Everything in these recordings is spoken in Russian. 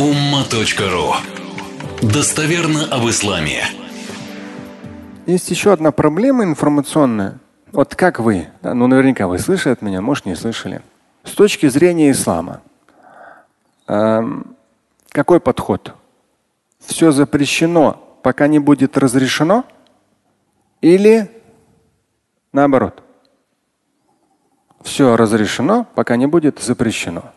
umma.ru Достоверно об исламе. Есть еще одна проблема информационная. Вот как вы, да, ну наверняка вы слышали от меня, может не слышали. С точки зрения ислама, эм, какой подход? Все запрещено, пока не будет разрешено? Или наоборот? Все разрешено, пока не будет запрещено.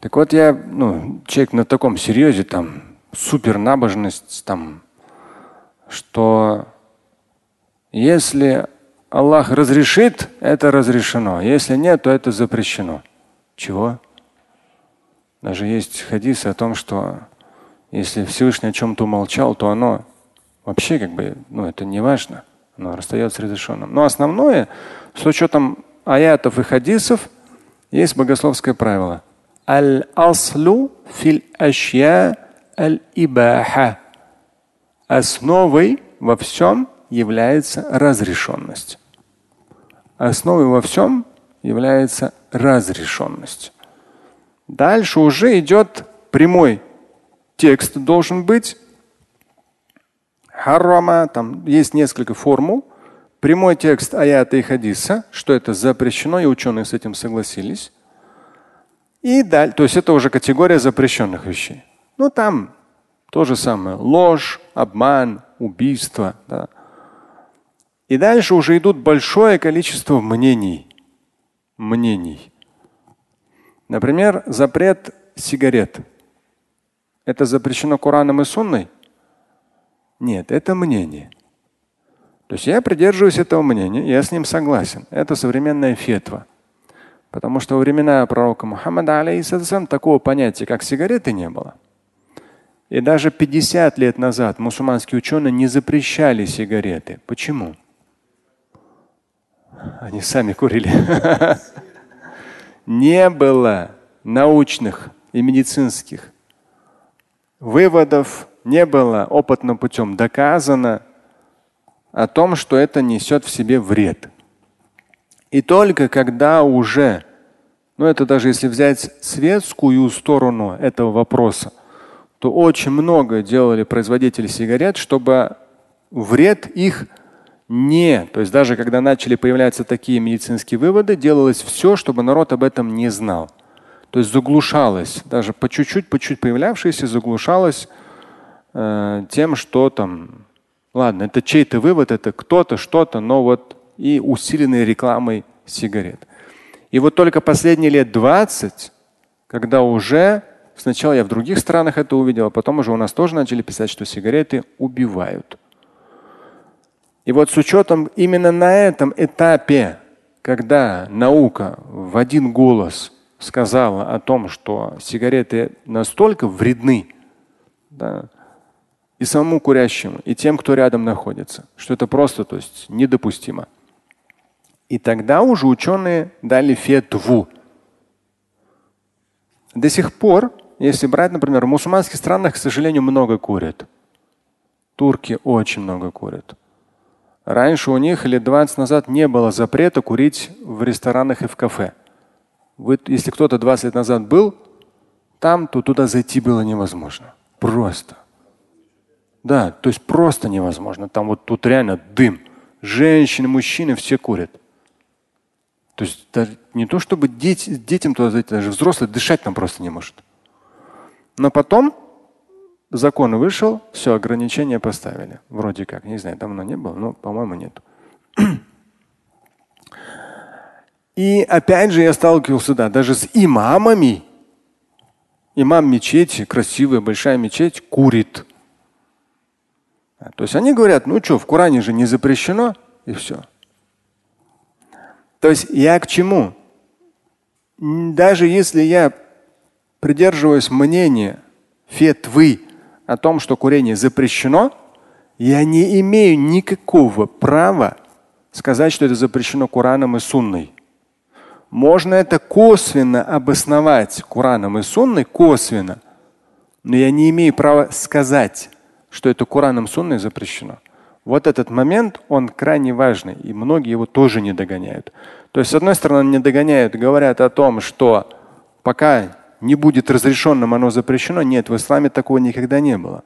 Так вот я, ну, человек на таком серьезе, там, супер набожность, там, что если Аллах разрешит, это разрешено. Если нет, то это запрещено. Чего? Даже есть хадисы о том, что если Всевышний о чем-то умолчал, то оно вообще как бы, ну это не важно. Оно расстается разрешенным. Но основное, с учетом аятов и хадисов, есть богословское правило. Аль-аслу фил ашья аль-ибаха. Основой во всем является разрешенность. Основой во всем является разрешенность. Дальше уже идет прямой текст должен быть. Харрама, там есть несколько формул. Прямой текст аята и хадиса, что это запрещено, и ученые с этим согласились. И далее, то есть это уже категория запрещенных вещей. Ну там то же самое. Ложь, обман, убийство. Да. И дальше уже идут большое количество мнений. Мнений. Например, запрет сигарет. Это запрещено Кораном и Сунной? Нет, это мнение. То есть я придерживаюсь этого мнения, я с ним согласен. Это современная фетва. Потому что во времена пророка Мухаммада алейхиссалам такого понятия, как сигареты, не было. И даже 50 лет назад мусульманские ученые не запрещали сигареты. Почему? Они сами курили. Не было научных и медицинских выводов, не было опытным путем доказано о том, что это несет в себе вред. И только когда уже, ну это даже если взять светскую сторону этого вопроса, то очень много делали производители сигарет, чтобы вред их не, то есть даже когда начали появляться такие медицинские выводы, делалось все, чтобы народ об этом не знал. То есть заглушалось, даже по чуть-чуть, по чуть появлявшееся заглушалось э, тем, что там, ладно, это чей-то вывод, это кто-то, что-то, но вот и усиленной рекламой сигарет. И вот только последние лет 20, когда уже Сначала я в других странах это увидел, а потом уже у нас тоже начали писать, что сигареты убивают. И вот с учетом именно на этом этапе, когда наука в один голос сказала о том, что сигареты настолько вредны да, и самому курящему, и тем, кто рядом находится, что это просто то есть, недопустимо. И тогда уже ученые дали фетву. До сих пор если брать, например, в мусульманских странах, к сожалению, много курят. Турки очень много курят. Раньше у них лет 20 назад не было запрета курить в ресторанах и в кафе. Вы, если кто-то 20 лет назад был там, то туда зайти было невозможно. Просто. Да, то есть просто невозможно. Там вот тут реально дым. Женщины, мужчины все курят. То есть даже не то, чтобы дети, детям туда даже взрослый дышать там просто не может. Но потом закон вышел, все, ограничения поставили. Вроде как, не знаю, давно не было, но, по-моему, нет. И опять же я сталкивался, да, даже с имамами. Имам мечети, красивая большая мечеть, курит. То есть они говорят, ну что, в Коране же не запрещено, и все. То есть я к чему? Даже если я придерживаюсь мнения фетвы о том, что курение запрещено, я не имею никакого права сказать, что это запрещено Кораном и Сунной. Можно это косвенно обосновать Кораном и Сунной, косвенно, но я не имею права сказать, что это Кораном и Сунной запрещено. Вот этот момент, он крайне важный, и многие его тоже не догоняют. То есть, с одной стороны, не догоняют, говорят о том, что пока не будет разрешенным, оно запрещено. Нет, в исламе такого никогда не было.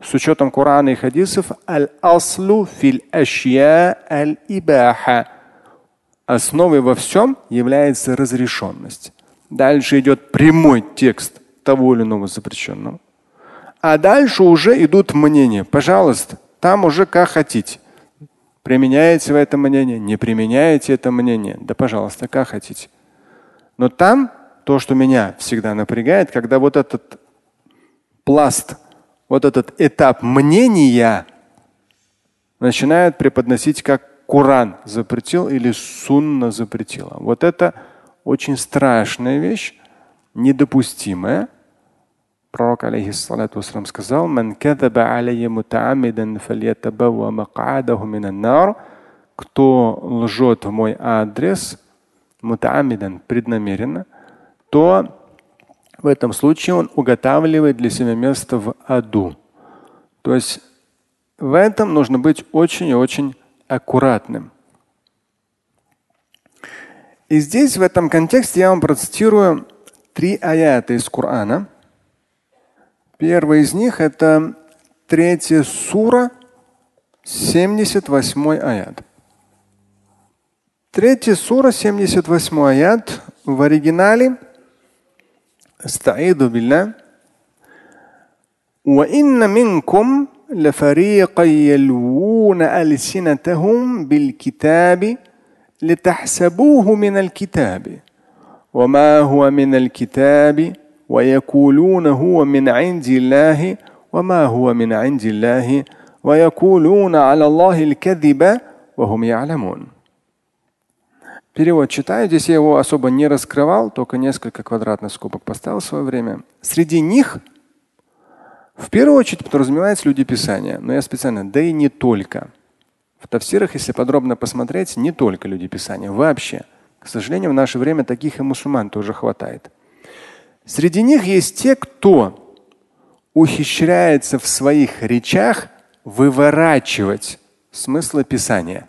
С учетом Корана и хадисов, аль-аслу фил ашья аль-ибаха. Основой во всем является разрешенность. Дальше идет прямой текст того или иного запрещенного. А дальше уже идут мнения. Пожалуйста, там уже как хотите. Применяете вы это мнение, не применяете это мнение. Да, пожалуйста, как хотите. Но там то, что меня всегда напрягает, когда вот этот пласт, вот этот этап мнения начинают преподносить как Коран запретил или Сунна запретила. Вот это очень страшная вещь, недопустимая. Пророк, алейхиссалату вассалам, сказал, «Ман кадаба алейя мутаамидан фальятабава макадаху минан Кто лжет в мой адрес, мутаамидан, преднамеренно, то в этом случае он уготавливает для себя место в аду. То есть в этом нужно быть очень и очень аккуратным. И здесь, в этом контексте, я вам процитирую три аята из Корана. Первый из них это третья сура, 78 аят. Третья сура, 78 аят в оригинале. استعيذ بالله وإن منكم لفريقا يلوون ألسنتهم بالكتاب لتحسبوه من الكتاب وما هو من الكتاب ويقولون هو من عند الله وما هو من عند الله ويقولون على الله الكذب وهم يعلمون Перевод читаю. Здесь я его особо не раскрывал, только несколько квадратных скобок поставил в свое время. Среди них в первую очередь подразумевается люди Писания, но я специально, да и не только. В тафсирах, если подробно посмотреть, не только люди Писания, вообще. К сожалению, в наше время таких и мусульман тоже хватает. Среди них есть те, кто ухищряется в своих речах выворачивать смыслы Писания,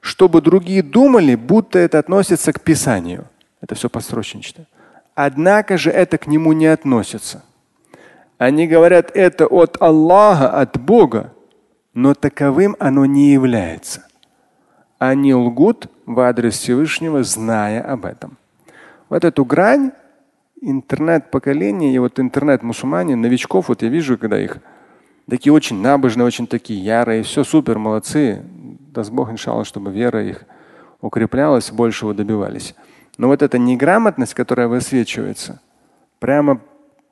чтобы другие думали, будто это относится к Писанию. Это все посрочнично. Однако же это к нему не относится. Они говорят, это от Аллаха, от Бога, но таковым оно не является. Они лгут в адрес Всевышнего, зная об этом. Вот эту грань интернет-поколения и вот интернет-мусульмане, новичков, вот я вижу, когда их такие очень набожные, очень такие ярые, все супер, молодцы. Даст Бог, иншаллах, чтобы вера их укреплялась, большего добивались. Но вот эта неграмотность, которая высвечивается, прямо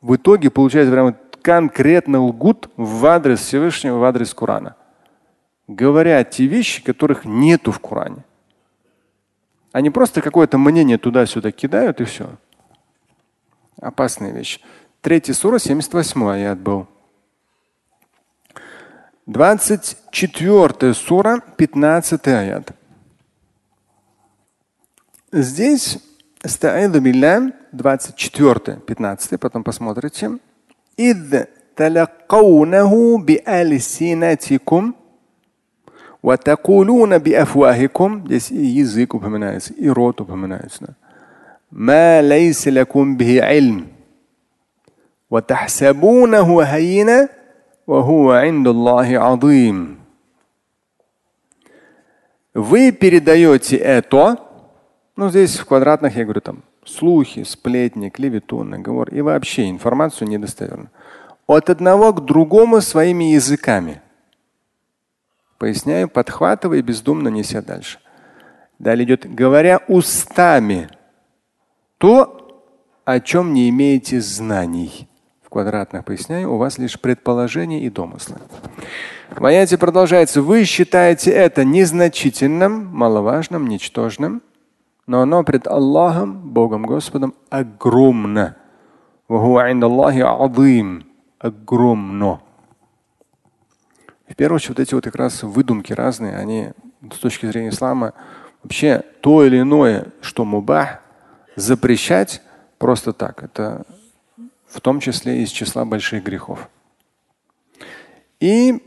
в итоге получается прямо конкретно лгут в адрес Всевышнего, в адрес Корана. Говорят те вещи, которых нету в Коране. Они просто какое-то мнение туда-сюда кидают и все. Опасная вещь. Третья сура, 78 аят был. 24 сура, 15 аят. Здесь 24, 15, потом посмотрите. إذ تلقونه بألسنتكم وتقولون بأفواهكم здесь и язык упоминается, и рот упоминается. ما ليس لكم به علم وتحسبونه هينا وهو عند الله عظيم. Вы передаете это, ну здесь в квадратных я говорю там слухи, сплетни, клевету, наговор и вообще информацию недостоверную. От одного к другому своими языками. Поясняю, подхватывая и бездумно неся дальше. Далее идет, говоря устами то, о чем не имеете знаний. В квадратных поясняю, у вас лишь предположения и домыслы. В аяте продолжается. Вы считаете это незначительным, маловажным, ничтожным – но оно пред Аллахом, Богом Господом, огромно. Огромно. В первую очередь, вот эти вот как раз выдумки разные, они с точки зрения ислама вообще то или иное, что мубах, запрещать просто так. Это в том числе из числа больших грехов. И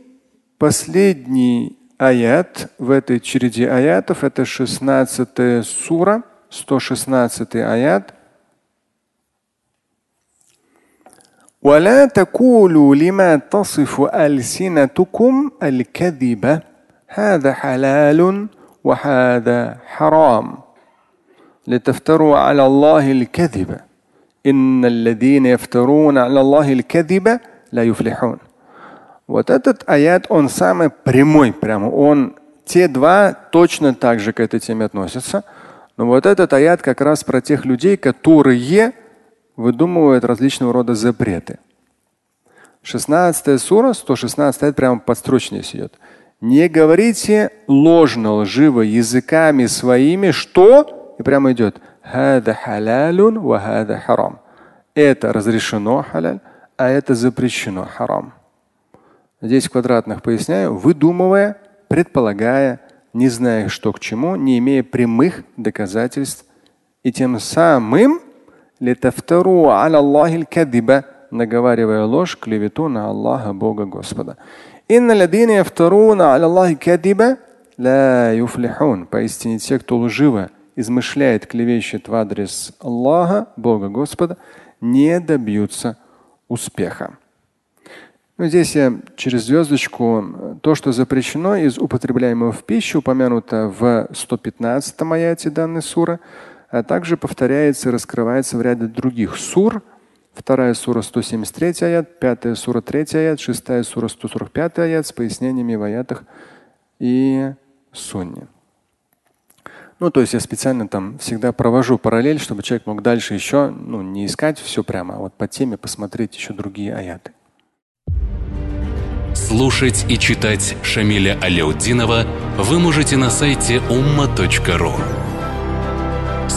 последний аят в этой череде аятов. Это 16 сура, 116 аят. ولا تقولوا لما تصف ألسنتكم الكذب هذا حلال وهذا حرام لتفتروا على الله الكذب إن الذين يفترون على الله الكذب لا يفلحون Вот этот аят, он самый прямой, прямо он, те два точно так же к этой теме относятся. Но вот этот аят как раз про тех людей, которые выдумывают различного рода запреты. 16 сура, 116 аят прямо подстрочнее идет. Не говорите ложно, лживо языками своими, что? И прямо идет. Это разрешено халяль, а это запрещено харам. Здесь в квадратных поясняю, выдумывая, предполагая, не зная, что к чему, не имея прямых доказательств, и тем самым наговаривая ложь, клевету на Аллаха, Бога Господа. Поистине те, кто лживо измышляет, клевещет в адрес Аллаха, Бога Господа, не добьются успеха. Ну, здесь я через звездочку то, что запрещено из употребляемого в пищу, упомянуто в 115 аяте данной суры, а также повторяется и раскрывается в ряде других сур. Вторая сура 173 аят, пятая сура 3 аят, шестая сура 145 аят с пояснениями в аятах и сунне. Ну, то есть я специально там всегда провожу параллель, чтобы человек мог дальше еще ну, не искать все прямо, а вот по теме посмотреть еще другие аяты. Слушать и читать Шамиля Аляутдинова вы можете на сайте umma.ru.